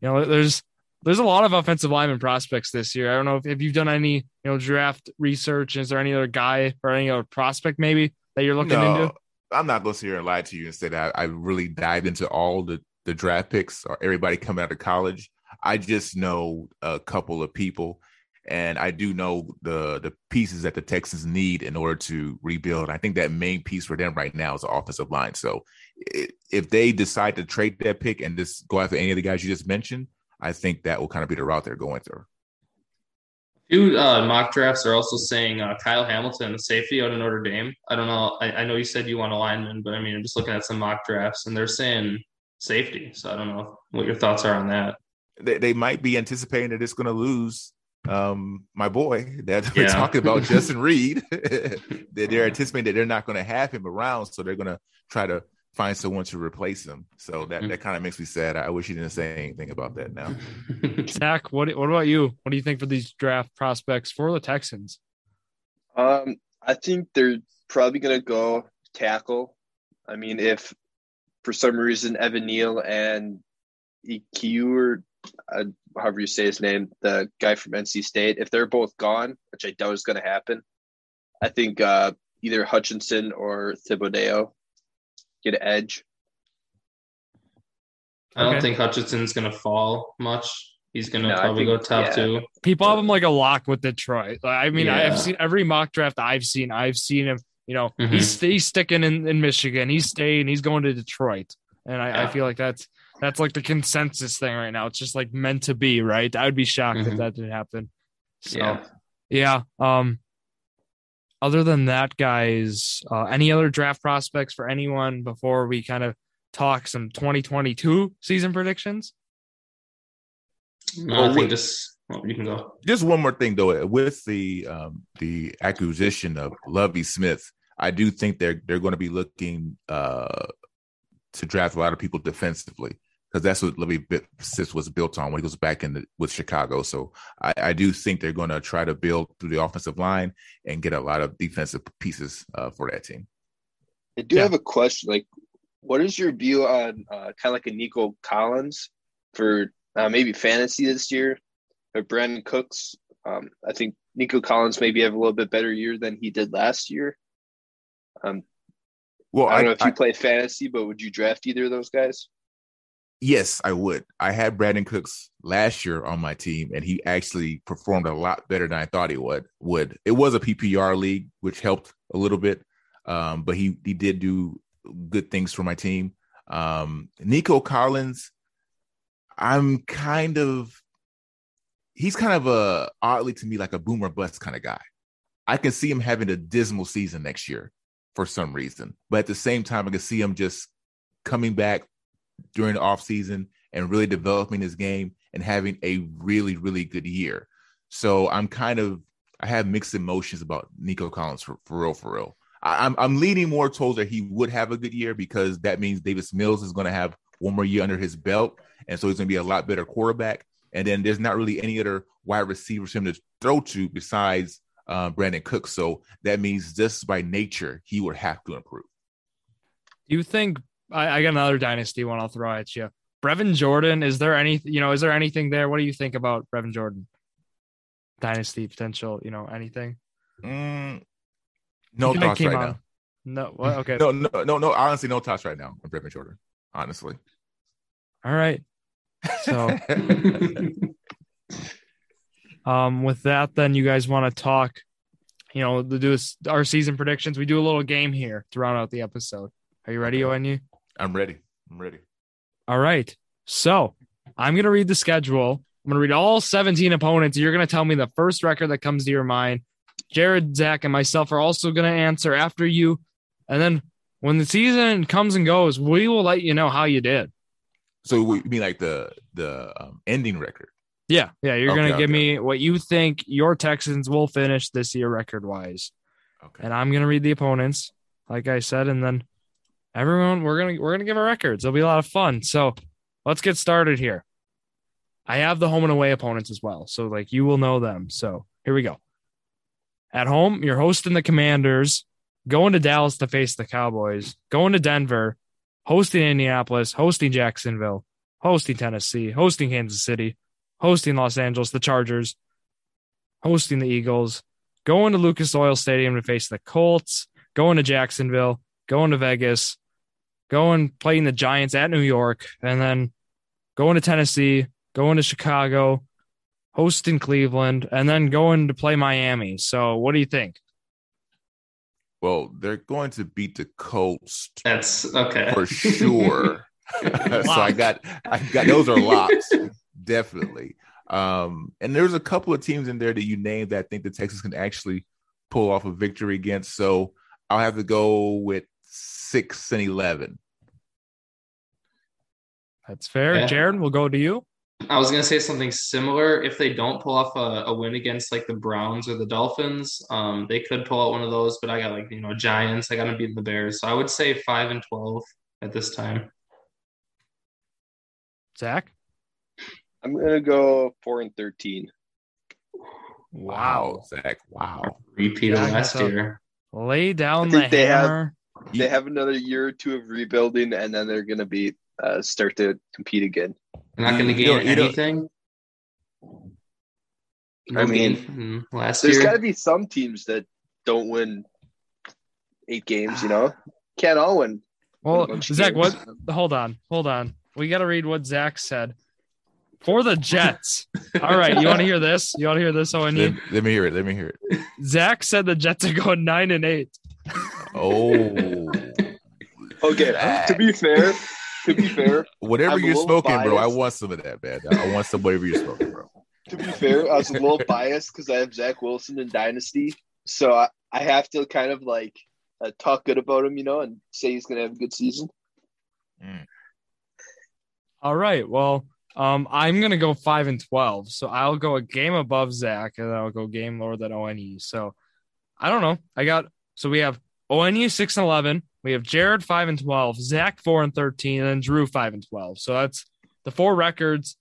you know, there's there's a lot of offensive lineman prospects this year. I don't know if, if you've done any, you know, draft research. Is there any other guy or any other prospect maybe that you're looking no, into? I'm not going to sit here and lie to you and say that I, I really dived into all the the draft picks or everybody coming out of college. I just know a couple of people and I do know the the pieces that the Texans need in order to rebuild. I think that main piece for them right now is the offensive line. So if they decide to trade that pick and just go after any of the guys you just mentioned, I think that will kind of be the route they're going through. Few uh, mock drafts are also saying uh, Kyle Hamilton, the safety out of Notre Dame. I don't know. I, I know you said you want a lineman, but I mean, I'm just looking at some mock drafts and they're saying safety. So I don't know what your thoughts are on that. They, they might be anticipating that it's going to lose um, my boy that we're talking about, Justin Reid, that they're anticipating that they're not going to have him around, so they're going to try to find someone to replace him. So that, mm-hmm. that kind of makes me sad. I wish he didn't say anything about that now. Zach, what what about you? What do you think for these draft prospects for the Texans? Um, I think they're probably going to go tackle. I mean, if for some reason Evan Neal and EQ uh, however you say his name, the guy from NC State, if they're both gone, which I doubt is going to happen, I think uh, either Hutchinson or Thibodeaux get an edge. I don't okay. think Hutchinson's going to fall much. He's going to no, probably think, go top yeah. two. People have him like a lock with Detroit. I mean, yeah. I've seen every mock draft I've seen. I've seen him. You know, mm-hmm. he's he's sticking in, in Michigan. He's staying. He's going to Detroit, and I, yeah. I feel like that's that's like the consensus thing right now. It's just like meant to be, right? I would be shocked mm-hmm. if that didn't happen. So, yeah. yeah. Um, other than that, guys, uh, any other draft prospects for anyone before we kind of talk some 2022 season predictions? No, I think just well, you can go. Just one more thing though, with the um, the acquisition of Lovie Smith, I do think they're they're going to be looking uh, to draft a lot of people defensively because that's what Lovie Smith was built on when he goes back in the, with Chicago. So I, I do think they're going to try to build through the offensive line and get a lot of defensive pieces uh, for that team. I do yeah. have a question. Like, what is your view on uh, kind of like a Nico Collins for uh, maybe fantasy this year, or Brandin Cooks? Um, I think Nico Collins maybe have a little bit better year than he did last year. Um, well, I don't I, know if you I, play fantasy, but would you draft either of those guys? Yes, I would. I had Brandin Cooks last year on my team, and he actually performed a lot better than I thought he would. Would it was a PPR league, which helped a little bit, um, but he he did do good things for my team. Um, Nico Collins, I'm kind of he's kind of a oddly to me like a boomer bust kind of guy. I can see him having a dismal season next year for some reason, but at the same time, I can see him just coming back during the off season and really developing his game and having a really really good year. So I'm kind of I have mixed emotions about Nico Collins for, for real for real. I, I'm I'm leaning more towards that he would have a good year because that means Davis Mills is going to have one more year under his belt, and so he's going to be a lot better quarterback. And then there's not really any other wide receivers for him to throw to besides uh, Brandin Cook. So that means just by nature he would have to improve. Do you think I, I got another dynasty one I'll throw at you? Brevin Jordan, is there any you know, is there anything there? What do you think about Brevin Jordan? Dynasty potential, you know, anything? Mm, no thoughts right on. now. No, what? okay. no, no, no, no. Honestly, no thoughts right now on Brevin Jordan. Honestly. All right. So, um, with that, then you guys want to talk, you know, to do our season predictions. We do a little game here to round out the episode. Are you ready, okay. I'm ready. I'm ready. All right. So I'm going to read the schedule. I'm going to read all 17 opponents. You're going to tell me the first record that comes to your mind. Jared, Zach, and myself are also going to answer after you. And then when the season comes and goes, we will let you know how you did. So we mean like the the um, ending record? Yeah, yeah. You're okay, gonna give me what you think your Texans will finish this year record wise. Okay. And I'm gonna read the opponents, like I said, and then everyone we're gonna we're gonna give our records. It'll be a lot of fun. So let's get started here. I have the home and away opponents as well. So like you will know them. So here we go. At home, you're hosting the Commanders, going to Dallas to face the Cowboys, going to Denver, hosting Indianapolis, hosting Jacksonville, hosting Tennessee, hosting Kansas City, hosting Los Angeles, the Chargers, hosting the Eagles, going to Lucas Oil Stadium to face the Colts, going to Jacksonville, going to Vegas, going playing the Giants at New York, and then going to Tennessee, going to Chicago, hosting Cleveland, and then going to play Miami. So, what do you think? Well, they're going to beat the Colts. That's okay for sure. so I got, I got those are locks, definitely. Um, and there's a couple of teams in there that you named that I think the Texans can actually pull off a victory against. So I'll have to go with six and eleven. That's fair. Yeah. Jared, we'll go to you. I was gonna say something similar. If they don't pull off a, a, win against like the Browns or the Dolphins, um, they could pull out one of those. But I got like you know Giants. I got to beat the Bears. So I would say five and twelve at this time. Zach, I'm gonna go four and thirteen. Wow, Zach! Wow, repeat of last year. Lay down the they hammer. Have, they have another year or two of rebuilding, and then they're gonna be uh, start to compete again. They're not going to gain you anything. No I mean, last there's got to be some teams that don't win eight games. You know, can't all win. Well, Zach, games. what? Hold on, hold on. We got to read what Zach said for the Jets. All right, you want to hear this? You want to hear this? Oh, let, let me hear it. Let me hear it. Zach said the Jets are going nine and eight. Oh. okay. To be fair, to be fair, whatever I'm you're smoking, biased. bro, I want some of that, man. I want some whatever you're smoking, bro. To be fair, I was a little biased because I have Zach Wilson in Dynasty, so I, I have to kind of like uh, talk good about him, you know, and say he's gonna have a good season. Mm. All right, well, um, I'm gonna go five and twelve, so I'll go a game above Zach, and I'll go game lower than ONE. So I don't know. I got so we have ONU six and eleven. We have Jared five and twelve, Zach four and thirteen, and then Drew five and twelve. So that's the four records.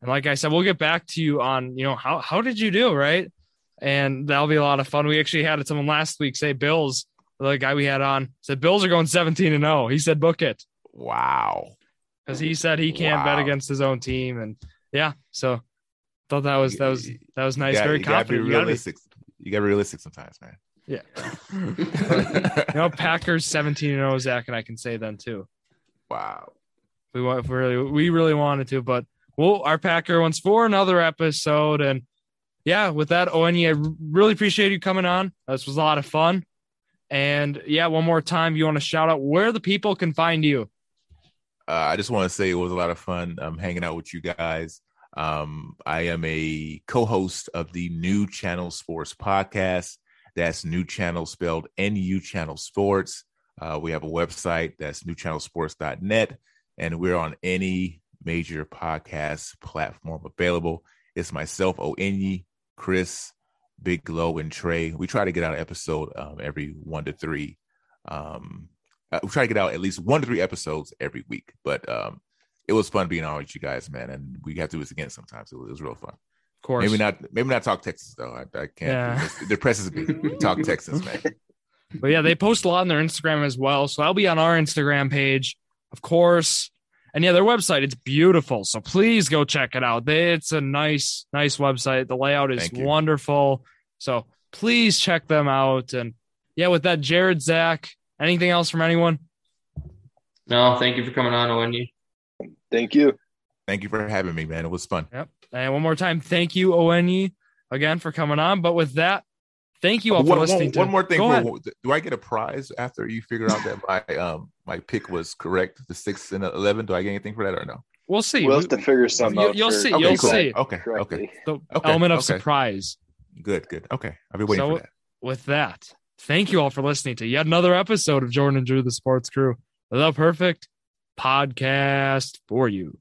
And like I said, we'll get back to you on you know how how did you do right, and that'll be a lot of fun. We actually had someone last week say Bills, the guy we had on said Bills are going seventeen and zero. Oh. He said book it. Wow. Because he said he can't wow. bet against his own team, and yeah, so thought that was that was that was nice. Got, Very confident. You gotta be realistic. You gotta be realistic sometimes, man. Yeah. you know, Packers 17 and 0, Zach, and I can say then too. Wow. We want we really we really wanted to, but well, our Packer wants for another episode. And yeah, with that, Onye, I really appreciate you coming on. This was a lot of fun. And yeah, one more time, you want to shout out where the people can find you? Uh, I just want to say it was a lot of fun um, hanging out with you guys. Um, I am a co-host of the New Channel Sports podcast. That's New Channel spelled NU Channel Sports. Uh, we have a website that's newchannelsports.net, and we're on any major podcast platform available. It's myself, Onye, Chris, Big Glow, and Trey. We try to get out an episode um, every one to three. Um, uh, we try to get out at least one to three episodes every week. But um, it was fun being on with you guys, man. And we have to do this again sometimes. It was, it was real fun. Of course. Maybe not. Maybe not talk Texas though. I, I can't. Yeah. It depresses me. talk Texas, man. But yeah, they post a lot on their Instagram as well. So I'll be on our Instagram page, of course. And yeah, their website, it's beautiful. So please go check it out. It's a nice, nice website. The layout is wonderful. So please check them out. And yeah, with that, Jared, Zach, anything else from anyone? No, thank you for coming on, Onye. Thank you. Thank you for having me, man. It was fun. Yep. And one more time, thank you, Onye, again for coming on. But with that, Thank you all one, for listening. One, to, one more thing. For, do I get a prize after you figure out that my um my pick was correct, the six and eleven? Do I get anything for that or no? We'll see. We'll have to figure something you, out. You'll see. Okay, you'll cool. see. Okay. Okay. The okay. element of okay. surprise. Good. Good. Okay. I'll be waiting so, for that. With that, thank you all for listening to yet another episode of Jordan and Drew, the Sports Crew, the perfect podcast for you.